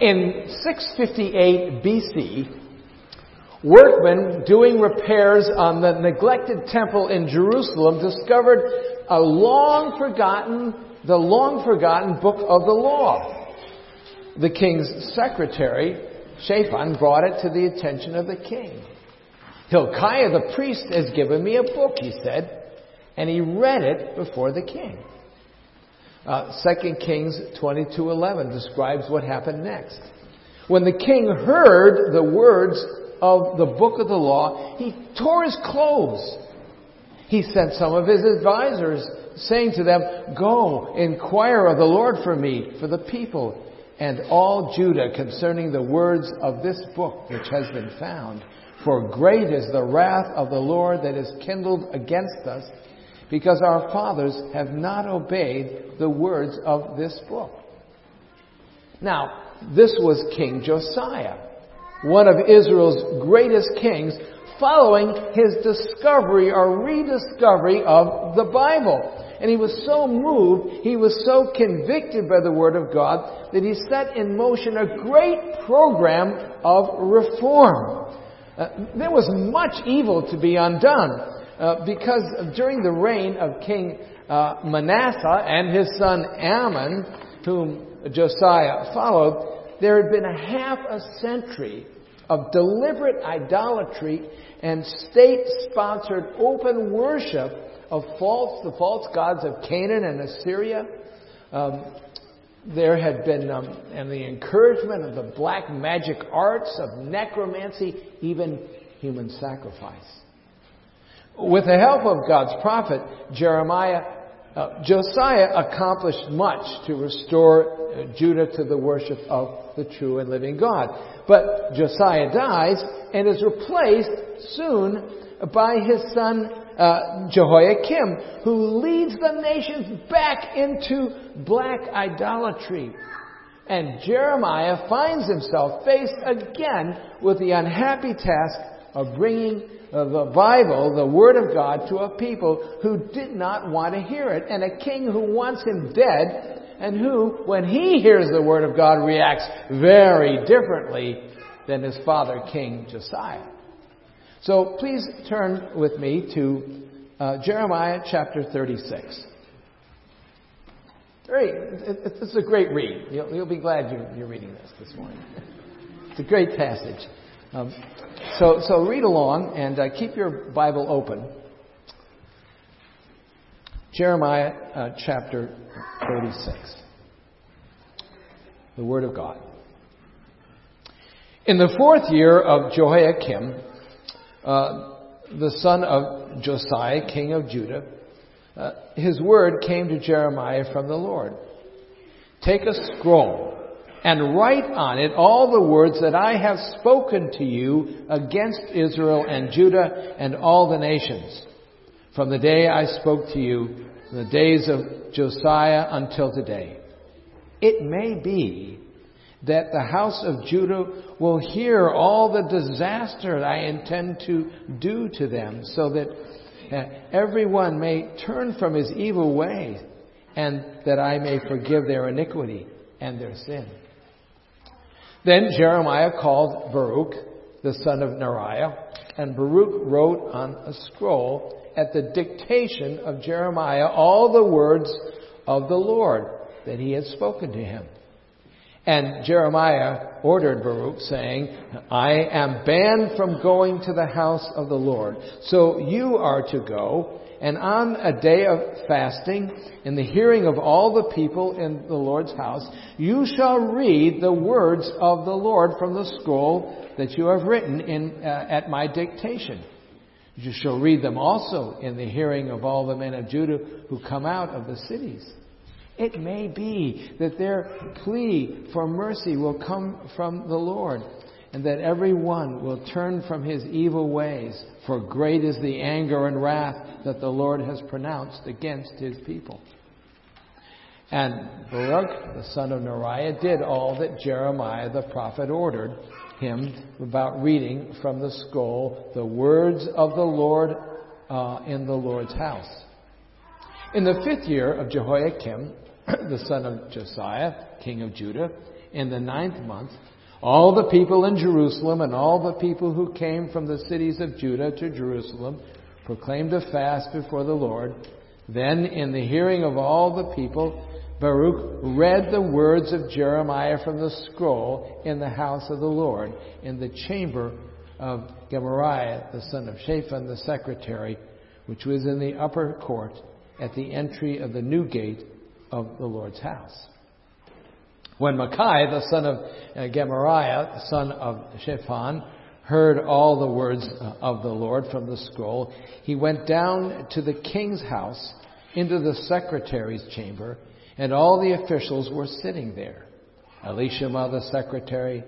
In 658 BC, workmen doing repairs on the neglected temple in Jerusalem discovered a long forgotten, the long forgotten book of the law. The king's secretary, Shaphan, brought it to the attention of the king. Hilkiah the priest has given me a book, he said, and he read it before the king. Uh, 2 Kings 22:11 describes what happened next. When the king heard the words of the book of the law, he tore his clothes. He sent some of his advisors, saying to them, Go, inquire of the Lord for me, for the people, and all Judah concerning the words of this book which has been found. For great is the wrath of the Lord that is kindled against us, because our fathers have not obeyed the words of this book. Now, this was King Josiah one of Israel's greatest kings, following his discovery or rediscovery of the Bible. And he was so moved, he was so convicted by the Word of God, that he set in motion a great program of reform. Uh, there was much evil to be undone, uh, because during the reign of King uh, Manasseh and his son Amon, whom Josiah followed, there had been a half a century of deliberate idolatry and state-sponsored open worship of false, the false gods of Canaan and Assyria. Um, there had been, um, and the encouragement of the black magic arts of necromancy, even human sacrifice. With the help of God's prophet Jeremiah, uh, Josiah accomplished much to restore uh, Judah to the worship of the true and living God. But Josiah dies and is replaced soon by his son uh, Jehoiakim, who leads the nations back into black idolatry. And Jeremiah finds himself faced again with the unhappy task of bringing uh, the Bible, the Word of God, to a people who did not want to hear it, and a king who wants him dead and who, when he hears the word of God, reacts very differently than his father, King Josiah. So please turn with me to uh, Jeremiah chapter 36. Great. It's a great read. You'll, you'll be glad you're, you're, reading this this morning. It's a great passage. Um, so, so read along and uh, keep your Bible open. Jeremiah uh, chapter 36. The Word of God. In the fourth year of Jehoiakim, uh, the son of Josiah, king of Judah, uh, his word came to Jeremiah from the Lord. Take a scroll and write on it all the words that I have spoken to you against Israel and Judah and all the nations. From the day I spoke to you the days of Josiah until today. It may be that the house of Judah will hear all the disaster I intend to do to them, so that uh, everyone may turn from his evil way, and that I may forgive their iniquity and their sin. Then Jeremiah called Baruch, the son of Neriah, and Baruch wrote on a scroll at the dictation of Jeremiah all the words of the Lord that he had spoken to him. And Jeremiah ordered Baruch, saying, I am banned from going to the house of the Lord. So you are to go, and on a day of fasting, in the hearing of all the people in the Lord's house, you shall read the words of the Lord from the scroll that you have written in, uh, at my dictation. You shall read them also in the hearing of all the men of Judah who come out of the cities. It may be that their plea for mercy will come from the Lord, and that every one will turn from his evil ways, for great is the anger and wrath that the Lord has pronounced against his people. And Baruch, the son of Neriah, did all that Jeremiah the prophet ordered him about reading from the scroll the words of the Lord uh, in the Lord's house. In the fifth year of Jehoiakim, the son of Josiah, king of Judah, in the ninth month, all the people in Jerusalem and all the people who came from the cities of Judah to Jerusalem proclaimed a fast before the Lord. Then, in the hearing of all the people, Baruch read the words of Jeremiah from the scroll in the house of the Lord, in the chamber of Gemariah, the son of Shaphan, the secretary, which was in the upper court at the entry of the new gate of the Lord's house. When Micaiah, the son of uh, Gemariah, the son of Shaphan, heard all the words of the Lord from the scroll, he went down to the king's house into the secretary's chamber, and all the officials were sitting there. Elishama, the secretary,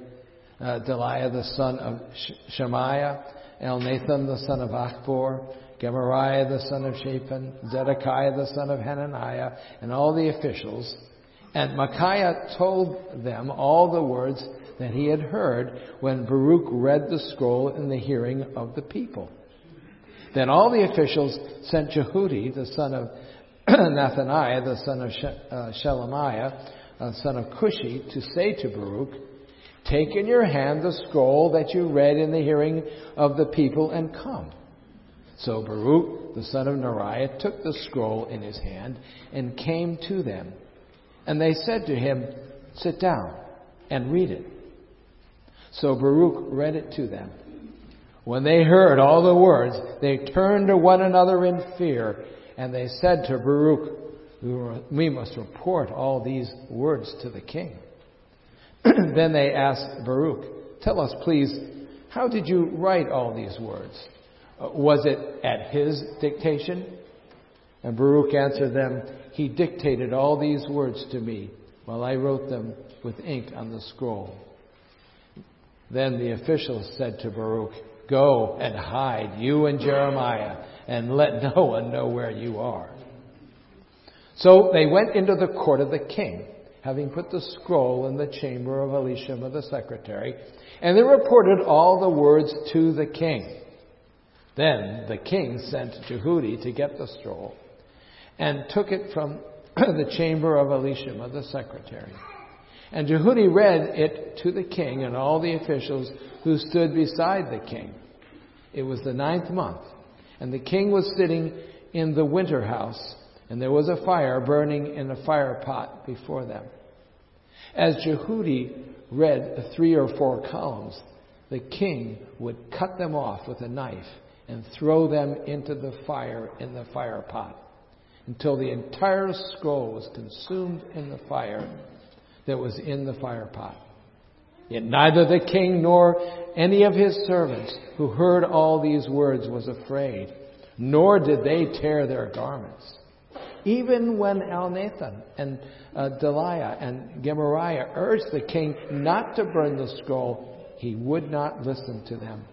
uh, Delaiah, the son of Shemaiah, Elnathan, the son of Achbor, Gemariah, the son of Shaphan, Zedekiah, the son of Hananiah, and all the officials, and Micaiah told them all the words that he had heard when Baruch read the scroll in the hearing of the people. Then all the officials sent Jehudi, the son of Nethaniah, the son of uh, Shelemiah, uh, son of Cushi, to say to Baruch, Take in your hand the scroll that you read in the hearing of the people and come. So Baruch, the son of Neriah, took the scroll in his hand and came to them. And they said to him, Sit down and read it. So Baruch read it to them. When they heard all the words, they turned to one another in fear, and they said to Baruch, We must report all these words to the king. then they asked Baruch, Tell us, please, how did you write all these words? Uh, was it at his dictation? And Baruch answered them, he dictated all these words to me while I wrote them with ink on the scroll. Then the officials said to Baruch, Go and hide, you and Jeremiah, and let no one know where you are. So they went into the court of the king, having put the scroll in the chamber of Elishama the secretary, and they reported all the words to the king. Then the king sent Jehudi to get the scroll and took it from the chamber of Elishama, the secretary. And Jehudi read it to the king and all the officials who stood beside the king. It was the ninth month, and the king was sitting in the winter house, and there was a fire burning in a fire pot before them. As Jehudi read the three or four columns, the king would cut them off with a knife and throw them into the fire in the fire pot until the entire scroll was consumed in the fire that was in the fire pot. Yet neither the king nor any of his servants who heard all these words was afraid, nor did they tear their garments. Even when Elnathan and uh, Delaiah and Gemariah urged the king not to burn the scroll, he would not listen to them.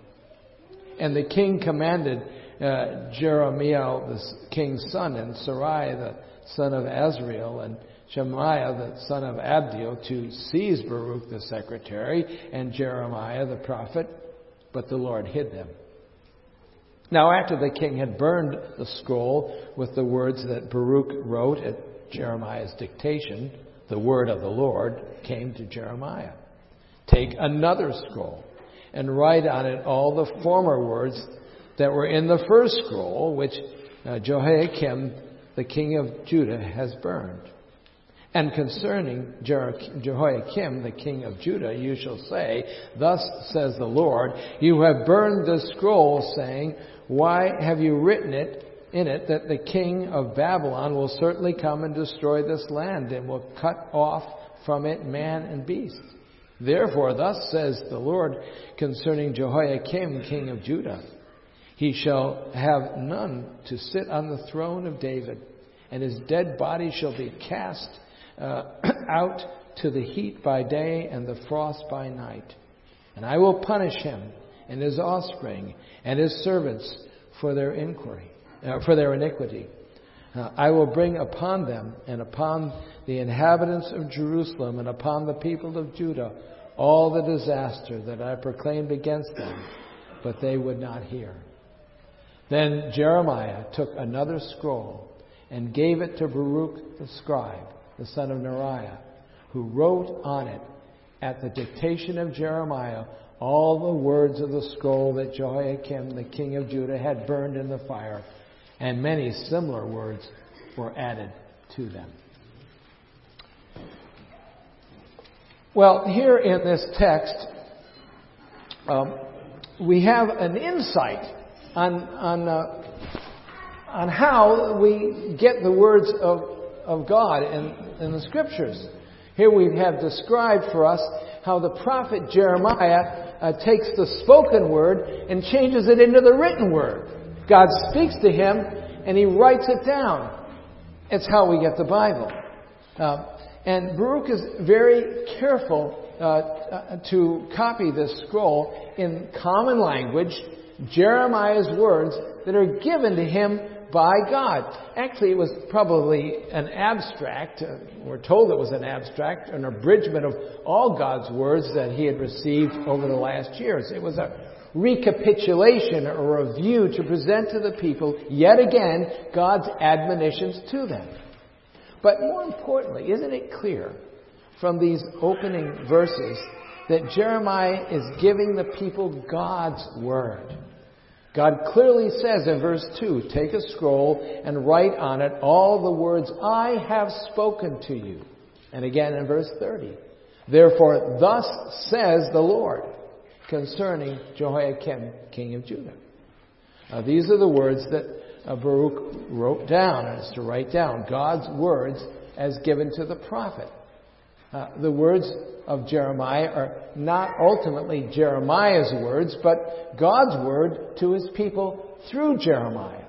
And the king commanded uh, Jerahmeel, the king's son, and Seraiah, the son of Azriel, and Shemaiah, the son of Abdiel, to seize Baruch the secretary and Jeremiah the prophet, but the Lord hid them. Now, after the king had burned the scroll with the words that Baruch wrote at Jeremiah's dictation, the word of the Lord came to Jeremiah. Take another scroll and write on it all the former words that were in the first scroll, which uh, Jehoiakim, the king of Judah, has burned. And concerning Jehoiakim, the king of Judah, you shall say, Thus says the Lord, You have burned the scroll, saying, Why have you written it in it that the king of Babylon will certainly come and destroy this land and will cut off from it man and beast? Therefore, thus says the Lord concerning Jehoiakim, king of Judah. He shall have none to sit on the throne of David, and his dead body shall be cast uh, out to the heat by day and the frost by night. And I will punish him and his offspring and his servants for their inquiry, uh, for their iniquity. Uh, I will bring upon them and upon the inhabitants of Jerusalem and upon the people of Judah all the disaster that I proclaimed against them, but they would not hear. Then Jeremiah took another scroll and gave it to Baruch the scribe, the son of Neriah, who wrote on it at the dictation of Jeremiah all the words of the scroll that Jehoiakim, the king of Judah, had burned in the fire, and many similar words were added to them. Well, here in this text, um, we have an insight on, on, uh, on how we get the words of, of God in, in the scriptures. Here we have described for us how the prophet Jeremiah uh, takes the spoken word and changes it into the written word. God speaks to him and he writes it down. It's how we get the Bible. Uh, and Baruch is very careful uh, uh, to copy this scroll in common language, Jeremiah's words that are given to him by God. Actually, it was probably an abstract. Uh, we're told it was an abstract, an abridgment of all God's words that he had received over the last years. It was a recapitulation or a review to present to the people, yet again, God's admonitions to them. But more importantly, isn't it clear from these opening verses that Jeremiah is giving the people God's word? God clearly says in verse 2 Take a scroll and write on it all the words I have spoken to you. And again in verse 30. Therefore, thus says the Lord concerning Jehoiakim, king of Judah. Now, these are the words that uh, Baruch wrote down, is to write down God's words as given to the prophet. Uh, the words of Jeremiah are not ultimately Jeremiah's words, but God's word to his people through Jeremiah.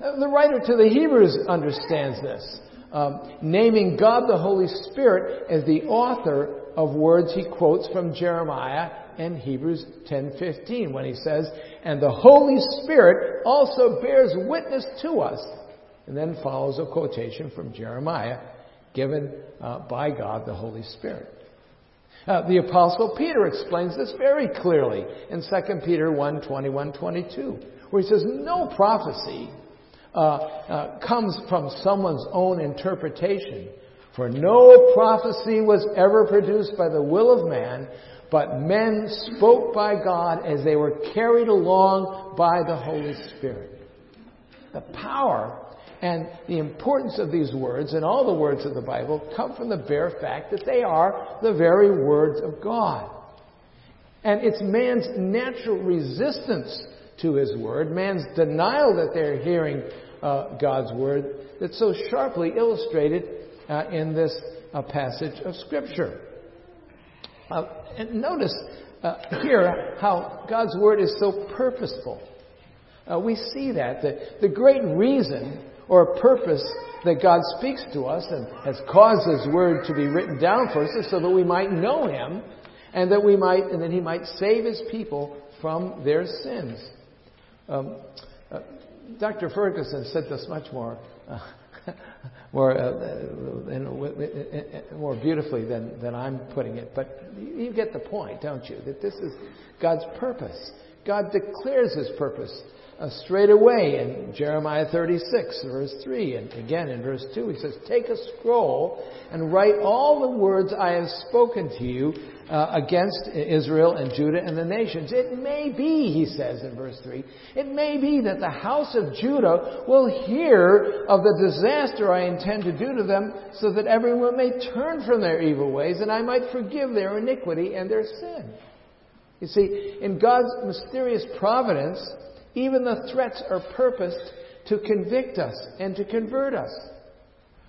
Uh, the writer to the Hebrews understands this, um, naming God the Holy Spirit as the author of words he quotes from Jeremiah and Hebrews 10:15 when he says, "And the Holy Spirit also bears witness to us." And then follows a quotation from Jeremiah given uh, by God the Holy Spirit. Uh, the apostle Peter explains this very clearly in 2 Peter 1, 21, 22, where he says, no prophecy uh, uh, comes from someone's own interpretation. For no prophecy was ever produced by the will of man, but men spoke by God as they were carried along by the Holy Spirit. The power and the importance of these words and all the words of the Bible come from the bare fact that they are the very words of God. And it's man's natural resistance to his word, man's denial that they're hearing uh, God's word, that's so sharply illustrated uh, in this uh, passage of Scripture. Uh, and notice uh, here how God's word is so purposeful. Uh, we see that. The, the great reason or a purpose that God speaks to us and has caused His Word to be written down for us so that we might know Him and that we might, and that He might save His people from their sins. Um, uh, Dr. Ferguson said this much more, uh, more, uh, uh, more beautifully than, than I'm putting it. But you get the point, don't you? That this is God's purpose. God declares His purpose uh, straight away in Jeremiah 36, verse 3. And again in verse 2, he says, Take a scroll and write all the words I have spoken to you uh, against Israel and Judah and the nations. It may be, he says in verse 3, it may be that the house of Judah will hear of the disaster I intend to do to them, so that everyone may turn from their evil ways, and I might forgive their iniquity and their sin. You see, in God's mysterious providence, even the threats are purposed to convict us and to convert us.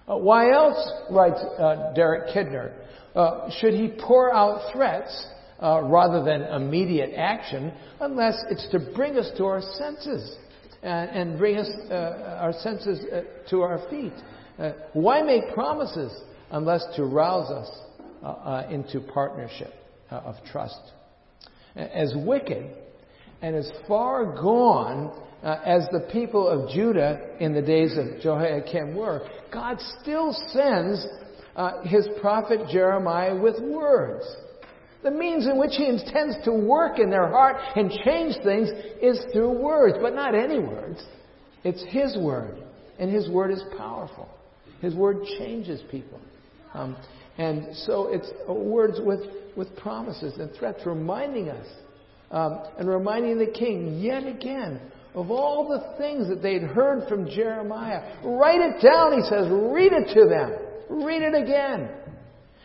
Uh, why else, writes uh, Derek Kidner, uh, should he pour out threats uh, rather than immediate action unless it's to bring us to our senses and, and bring us uh, our senses uh, to our feet? why make promises unless to rouse us into partnership of trust? As wicked and as far gone uh, as the people of Judah in the days of Jehoiakim were, God still sends uh, his prophet Jeremiah with words. The means in which he intends to work in their heart and change things is through words, but not any words. It's his word, and his word is powerful. His word changes people. Um, and so it's words with, with promises and threats reminding us um, and reminding the king yet again of all the things that they'd heard from Jeremiah. Write it down, he says. Read it to them. Read it again.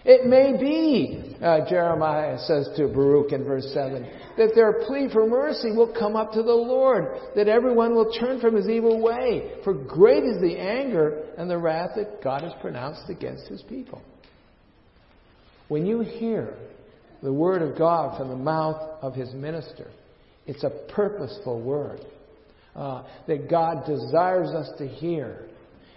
It may be, uh, Jeremiah says to Baruch in verse 7, that their plea for mercy will come up to the Lord, that everyone will turn from his evil way. For great is the anger and the wrath that God has pronounced against his people. When you hear the word of God from the mouth of his minister, it's a purposeful word uh, that God desires us to hear.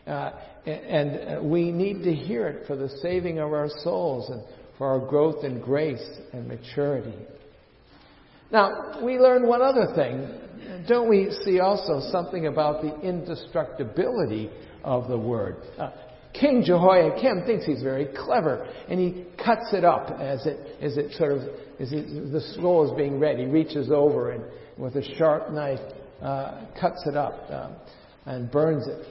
Uh, and we need to hear it for the saving of our souls and for our growth in grace and maturity. Now, we learn one other thing. Don't we see also something about the indestructibility of the Word? Uh, King Jehoiakim thinks he's very clever, and he cuts it up as it, as it sort of, as it, the scroll is being read. He reaches over and with a sharp knife uh, cuts it up um, and burns it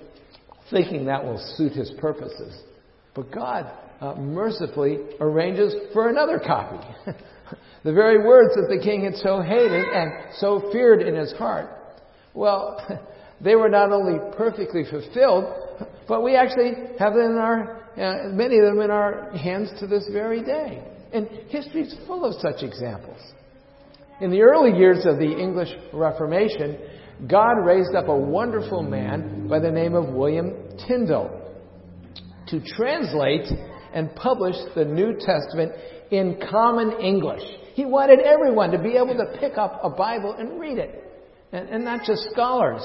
thinking that will suit his purposes. But God uh, mercifully arranges for another copy. the very words that the king had so hated and so feared in his heart. Well, they were not only perfectly fulfilled, but we actually have them in our, uh, many of them in our hands to this very day. And history is full of such examples. In the early years of the English Reformation, God raised up a wonderful man by the name of William Tyndale to translate and publish the New Testament in common English. He wanted everyone to be able to pick up a Bible and read it, and, and not just scholars.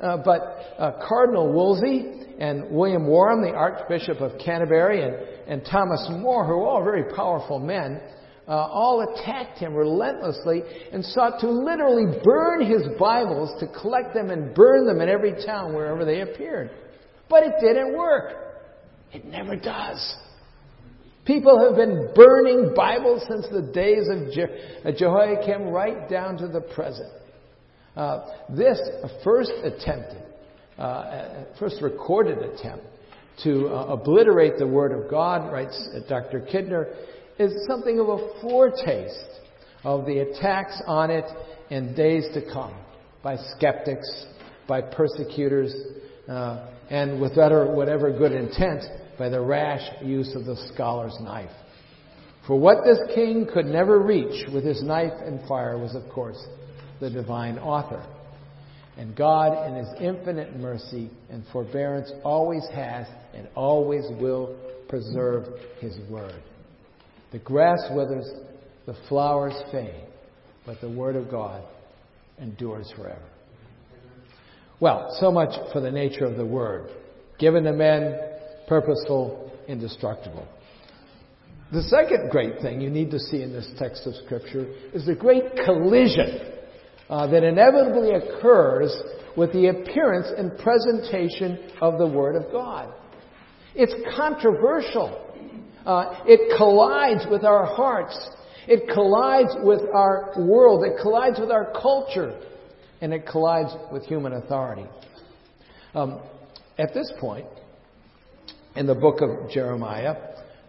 Uh, but uh, Cardinal Wolsey and William Warham, the Archbishop of Canterbury, and, and Thomas More, who were all very powerful men, uh, all attacked him relentlessly and sought to literally burn his Bibles to collect them and burn them in every town wherever they appeared. But it didn't work. It never does. People have been burning Bibles since the days of Je- Jehoiakim right down to the present. Uh, this first attempted, uh, first recorded attempt to uh, obliterate the Word of God, writes Dr. Kidner, is something of a foretaste of the attacks on it in days to come by skeptics, by persecutors, uh, and with whatever good intent, by the rash use of the scholar's knife. For what this king could never reach with his knife and fire was, of course, the divine author. And God, in His infinite mercy and forbearance, always has and always will preserve His word. The grass withers, the flowers fade, but the Word of God endures forever. Well, so much for the nature of the Word. Given to men, purposeful, indestructible. The second great thing you need to see in this text of Scripture is the great collision uh, that inevitably occurs with the appearance and presentation of the Word of God. It's controversial. Uh, it collides with our hearts. It collides with our world. It collides with our culture. And it collides with human authority. Um, at this point, in the book of Jeremiah,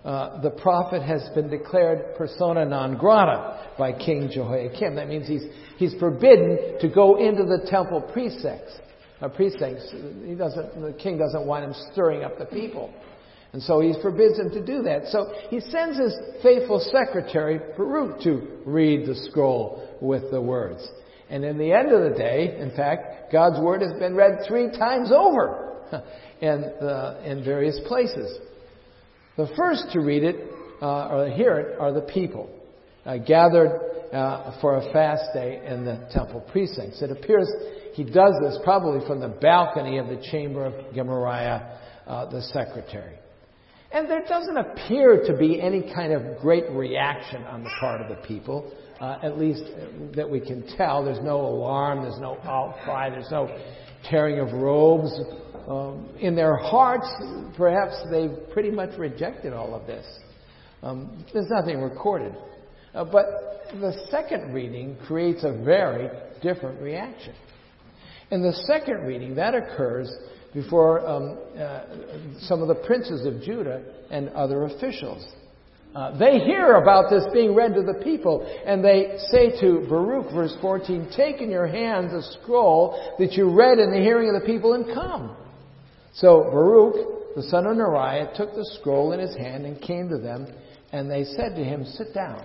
uh, the prophet has been declared persona non grata by King Jehoiakim. That means he's, he's forbidden to go into the temple precincts. Precincts. He doesn't, the king doesn't want him stirring up the people. And so he forbids him to do that. So he sends his faithful secretary, Baruch, to read the scroll with the words. And in the end of the day, in fact, God's word has been read three times over in, uh, in various places. The first to read it uh, or hear it are the people uh, gathered uh, for a fast day in the temple precincts. It appears he does this probably from the balcony of the chamber of Gemariah, uh, the secretary. And there doesn't appear to be any kind of great reaction on the part of the people, uh, at least that we can tell. There's no alarm, there's no outcry, there's no tearing of robes. Um, in their hearts, perhaps they've pretty much rejected all of this. Um, there's nothing recorded. Uh, but the second reading creates a very different reaction. In the second reading, that occurs before um, uh, some of the princes of Judah and other officials. Uh, they hear about this being read to the people, and they say to Baruch, verse 14, Take in your hands a scroll that you read in the hearing of the people and come. So Baruch, the son of Neriah, took the scroll in his hand and came to them, and they said to him, Sit down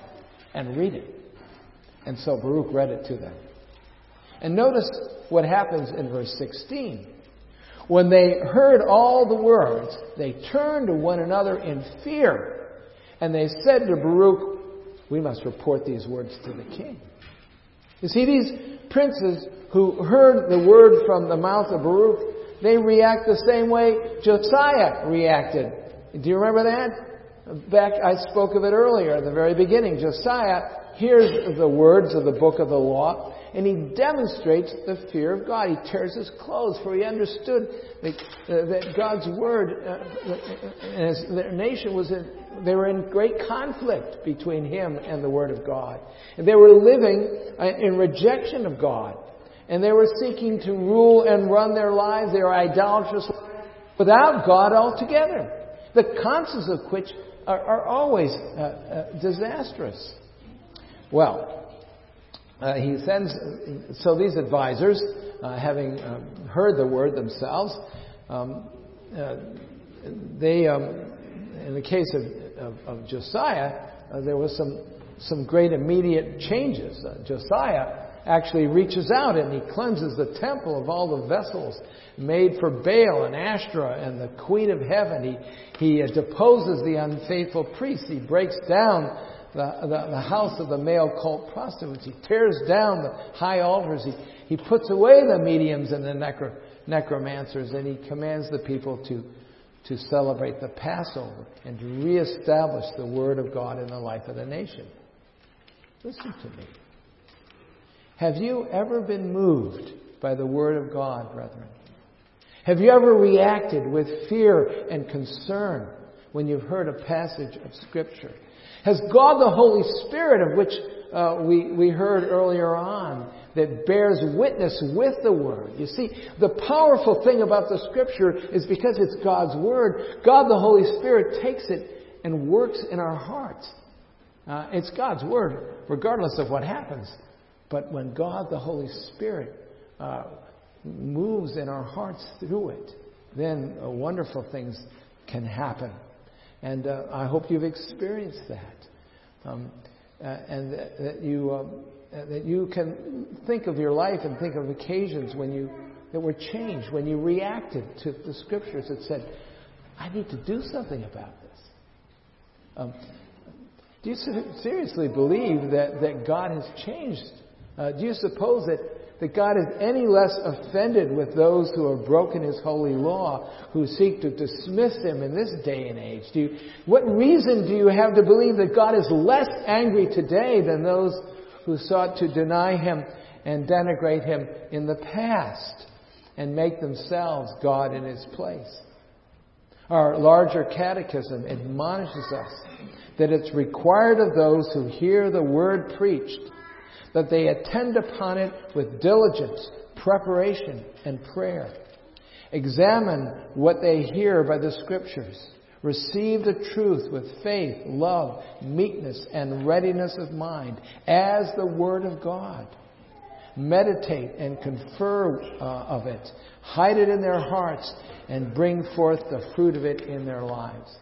and read it. And so Baruch read it to them. And notice what happens in verse 16. When they heard all the words, they turned to one another in fear and they said to Baruch, We must report these words to the king. You see, these princes who heard the word from the mouth of Baruch, they react the same way Josiah reacted. Do you remember that? Back, I spoke of it earlier at the very beginning. Josiah hears the words of the book of the law, and he demonstrates the fear of God. He tears his clothes, for he understood that, uh, that God's word, uh, and his, their nation was in, they were in great conflict between him and the word of God. And they were living uh, in rejection of God. And they were seeking to rule and run their lives. They were idolatrous without God altogether. The consequences of which are, are always uh, uh, disastrous. Well, uh, he sends, so these advisors, uh, having um, heard the word themselves, um, uh, they, um, in the case of, of, of Josiah, uh, there was some, some great immediate changes. Josiah actually reaches out and he cleanses the temple of all the vessels made for Baal and Ashtoreth and the Queen of Heaven. He, he uh, deposes the unfaithful priests. He breaks down the, the, the, house of the male cult prostitutes. He tears down the high altars. He, he puts away the mediums and the necro, necromancers, and he commands the people to, to celebrate the Passover and to reestablish the Word of God in the life of the nation. Listen to me. Have you ever been moved by the Word of God, brethren? Have you ever reacted with fear and concern when you've heard a passage of Scripture? Has God the Holy Spirit, of which uh, we, we heard earlier on, that bears witness with the Word. You see, the powerful thing about the Scripture is because it's God's Word, God the Holy Spirit takes it and works in our hearts. Uh, it's God's Word, regardless of what happens. But when God the Holy Spirit uh, moves in our hearts through it, then uh, wonderful things can happen. And uh, I hope you've experienced that. Um, uh, and that, that you, uh, that you can think of your life and think of occasions when you, that were changed, when you reacted to the scriptures that said, I need to do something about this. Um, do you seriously believe that, that God has changed? Uh, do you suppose that that God is any less offended with those who have broken His holy law, who seek to dismiss Him in this day and age? Do you, what reason do you have to believe that God is less angry today than those who sought to deny Him and denigrate Him in the past and make themselves God in His place? Our larger catechism admonishes us that it's required of those who hear the word preached that they attend upon it with diligence, preparation, and prayer. Examine what they hear by the Scriptures. Receive the truth with faith, love, meekness, and readiness of mind as the Word of God. Meditate and confer uh, of it. Hide it in their hearts and bring forth the fruit of it in their lives.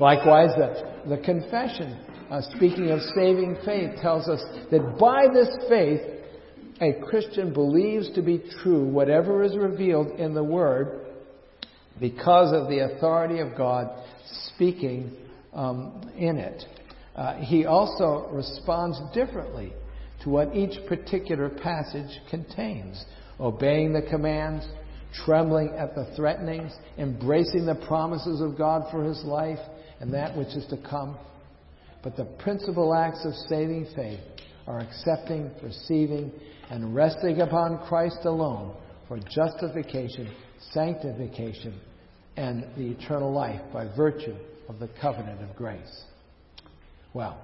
Likewise, the, the confession uh, speaking of saving faith, tells us that by this faith, a Christian believes to be true whatever is revealed in the Word because of the authority of God speaking um, in it. Uh, he also responds differently to what each particular passage contains, obeying the commands, trembling at the threatenings, embracing the promises of God for his life and that which is to come. But the principal acts of saving faith are accepting, receiving, and resting upon Christ alone for justification, sanctification, and the eternal life by virtue of the covenant of grace. Well,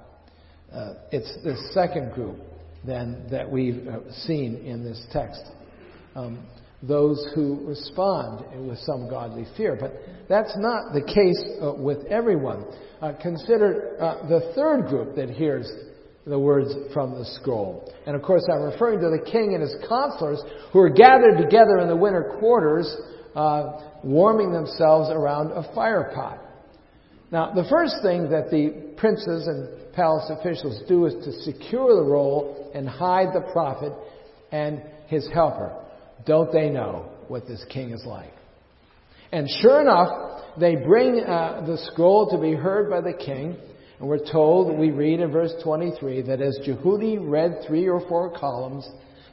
uh, it's the second group then that we've uh, seen in this text. Um, those who respond with some godly fear. But that's not the case uh, with everyone. Uh, consider uh, the third group that hears the words from the scroll. And of course, I'm referring to the king and his counselors who are gathered together in the winter quarters, uh, warming themselves around a fire pot. Now, the first thing that the princes and palace officials do is to secure the roll and hide the prophet and his helper. Don't they know what this king is like? And sure enough, they bring uh, the scroll to be heard by the king. And we're told, we read in verse 23, that as Jehudi read three or four columns,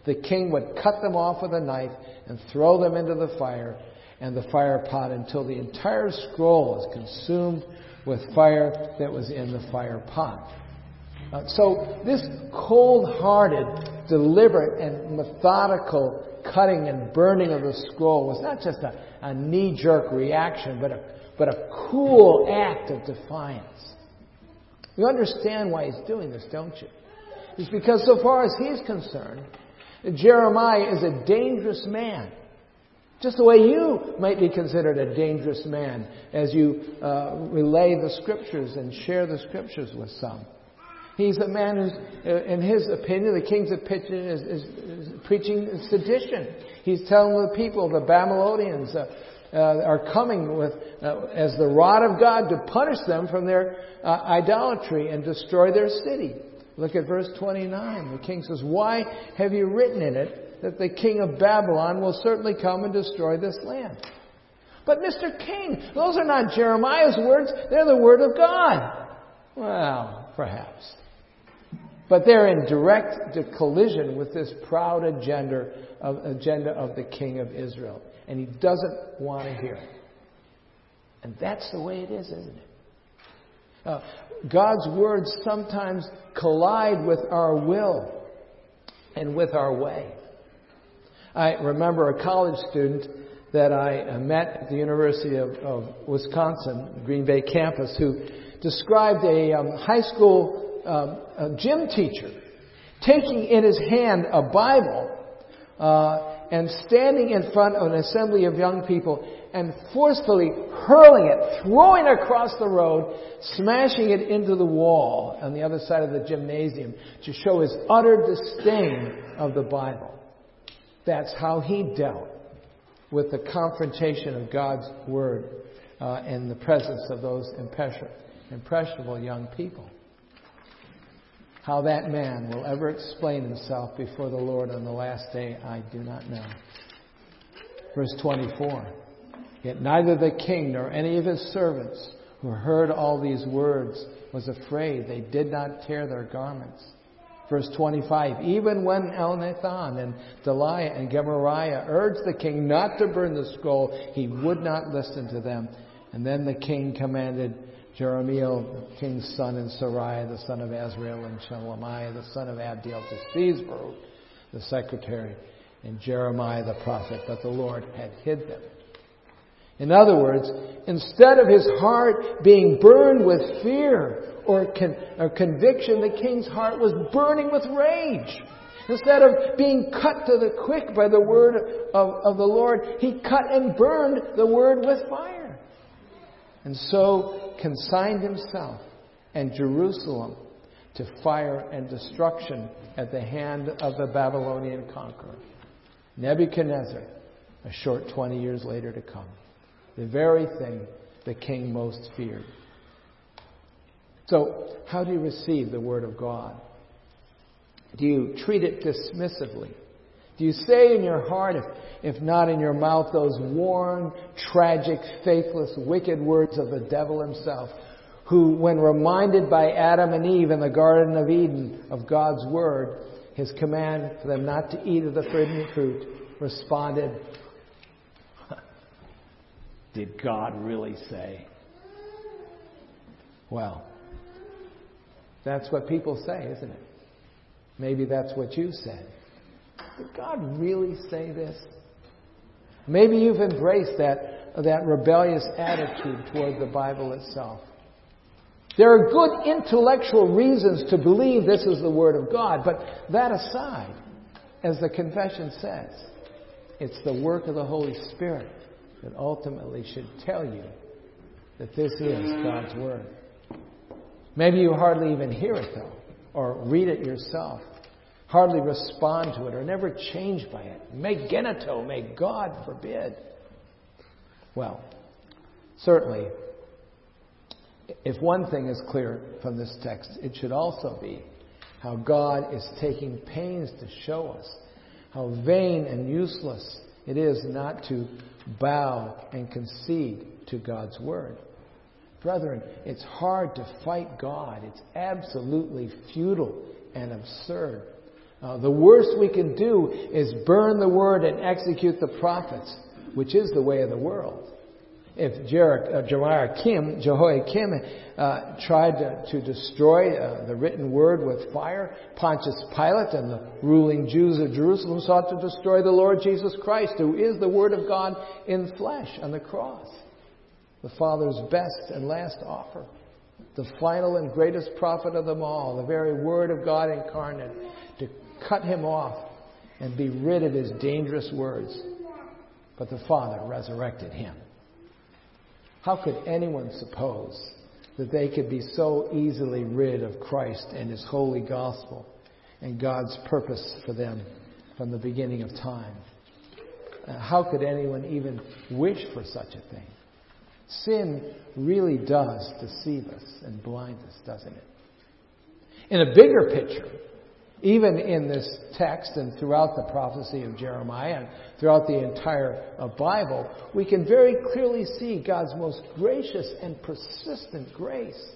the king would cut them off with a knife and throw them into the fire and the fire pot until the entire scroll was consumed with fire that was in the fire pot. Uh, so this cold-hearted, deliberate, and methodical cutting and burning of the scroll was not just a, a knee-jerk reaction, but a, but a cool act of defiance. You understand why he's doing this, don't you? It's because so far as he's concerned, Jeremiah is a dangerous man. Just the way you might be considered a dangerous man as you uh, relay the scriptures and share the scriptures with some. He's a man who's, uh, in his opinion, the king's opinion is, is, is preaching sedition. He's telling the people, the Babylonians, uh, uh, are coming with uh, as the rod of God to punish them from their uh, idolatry and destroy their city. Look at verse 29. The king says, Why have you written in it that the king of Babylon will certainly come and destroy this land? But Mr. King, those are not Jeremiah's words, they're the word of God. Well, perhaps. But they're in direct collision with this proud agenda of, agenda of the king of Israel. And he doesn't want to hear it. And that's the way it is, isn't it? Uh, God's words sometimes collide with our will and with our way. I remember a college student that I met at the University of, of Wisconsin, Green Bay campus, who described a um, high school um, a gym teacher taking in his hand a Bible uh, and standing in front of an assembly of young people and forcefully hurling it, throwing it across the road, smashing it into the wall on the other side of the gymnasium to show his utter disdain of the Bible. That's how he dealt with the confrontation of God's Word uh, in the presence of those impressionable young people. How that man will ever explain himself before the Lord on the last day, I do not know. Verse 24. Yet neither the king nor any of his servants who heard all these words was afraid. They did not tear their garments. Verse 25. Even when Elnathan and Delaiah and Gemariah urged the king not to burn the scroll, he would not listen to them. And then the king commanded Jeremiah, the king's son, and Seraiah, the son of Azriel, and Shelemiah, the son of Abdiel, to seize Baruch, the secretary, and Jeremiah the prophet, but the Lord had hid them. In other words, instead of his heart being burned with fear or, con- or conviction, the king's heart was burning with rage. Instead of being cut to the quick by the word of, of the Lord, he cut and burned the word with fire. And so consigned himself and Jerusalem to fire and destruction at the hand of the Babylonian conqueror. Nebuchadnezzar, a short 20 years later to come. The very thing the king most feared. So, how do you receive the Word of God? Do you treat it dismissively? Do you say in your heart, if, if not in your mouth, those worn, tragic, faithless, wicked words of the devil himself, who, when reminded by Adam and Eve in the Garden of Eden of God's Word, his command for them not to eat of the forbidden fruit, responded, Did God really say? Well, that's what people say, isn't it? Maybe that's what you said. Did God really say this? Maybe you've embraced that, that rebellious attitude toward the Bible itself. There are good intellectual reasons to believe this is the Word of God, but that aside, as the confession says, it's the work of the Holy Spirit that ultimately should tell you that this is God's Word. Maybe you hardly even hear it, though, or read it yourself, hardly respond to it, or never change by it. May genoito, may God forbid. Well, certainly, if one thing is clear from this text, it should also be how God is taking pains to show us how vain and useless it is not to bow and concede to God's word. Brethren, it's hard to fight God. It's absolutely futile and absurd. Uh, the worst we can do is burn the word and execute the prophets, which is the way of the world. If Jer- uh, Jehoiakim, Jehoiakim uh, tried to, to destroy uh, the written word with fire, Pontius Pilate and the ruling Jews of Jerusalem sought to destroy the Lord Jesus Christ, who is the Word of God in flesh on the cross. The Father's best and last offer. The final and greatest prophet of them all, the very Word of God incarnate, cut him off and be rid of his dangerous words. But the Father resurrected him. How could anyone suppose that they could be so easily rid of Christ and His holy gospel and God's purpose for them from the beginning of time? Uh, how could anyone even wish for such a thing? Sin really does deceive us and blind us, doesn't it? In a bigger picture, even in this text and throughout the prophecy of Jeremiah and throughout the entire uh, Bible, we can very clearly see God's most gracious and persistent grace.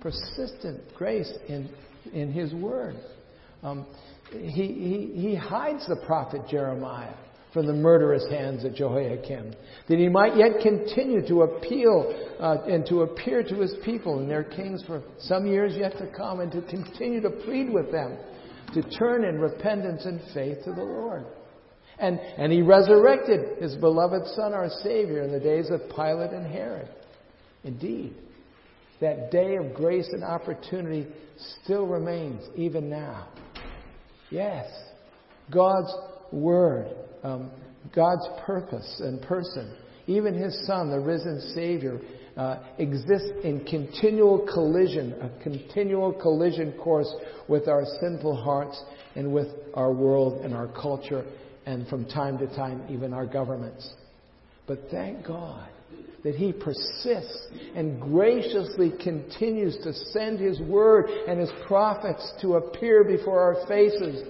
Persistent grace in, in His Word. Um, he, he, he hides the prophet Jeremiah from the murderous hands of Jehoiakim, that he might yet continue to appeal uh, and to appear to his people and their kings for some years yet to come, and to continue to plead with them to turn in repentance and faith to the Lord. And, and he resurrected his beloved Son, our Savior, in the days of Pilate and Herod. Indeed, that day of grace and opportunity still remains even now. Yes, God's Word, um, God's purpose and person, even His Son, the risen Savior, uh, exists in continual collision, a continual collision course with our sinful hearts and with our world and our culture and from time to time even our governments. But thank God that He persists and graciously continues to send His Word and His prophets to appear before our faces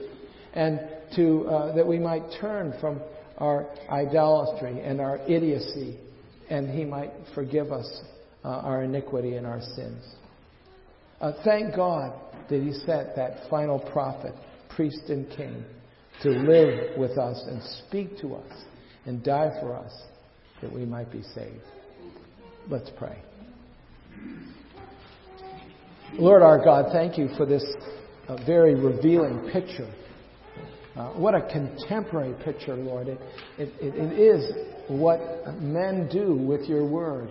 and to, uh, that we might turn from our idolatry and our idiocy and He might forgive us uh, our iniquity and our sins. Uh, thank God that He sent that final prophet, priest, and king to live with us and speak to us and die for us that we might be saved. Let's pray. Lord our God, thank you for this uh, very revealing picture. Uh, what a contemporary picture, Lord. It, it, it is what men do with your word.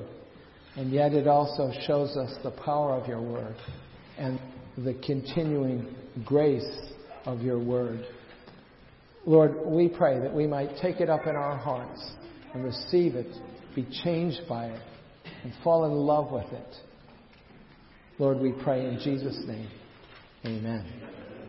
And yet it also shows us the power of your word and the continuing grace of your word. Lord, we pray that we might take it up in our hearts and receive it, be changed by it, and fall in love with it. Lord, we pray in Jesus' name. Amen.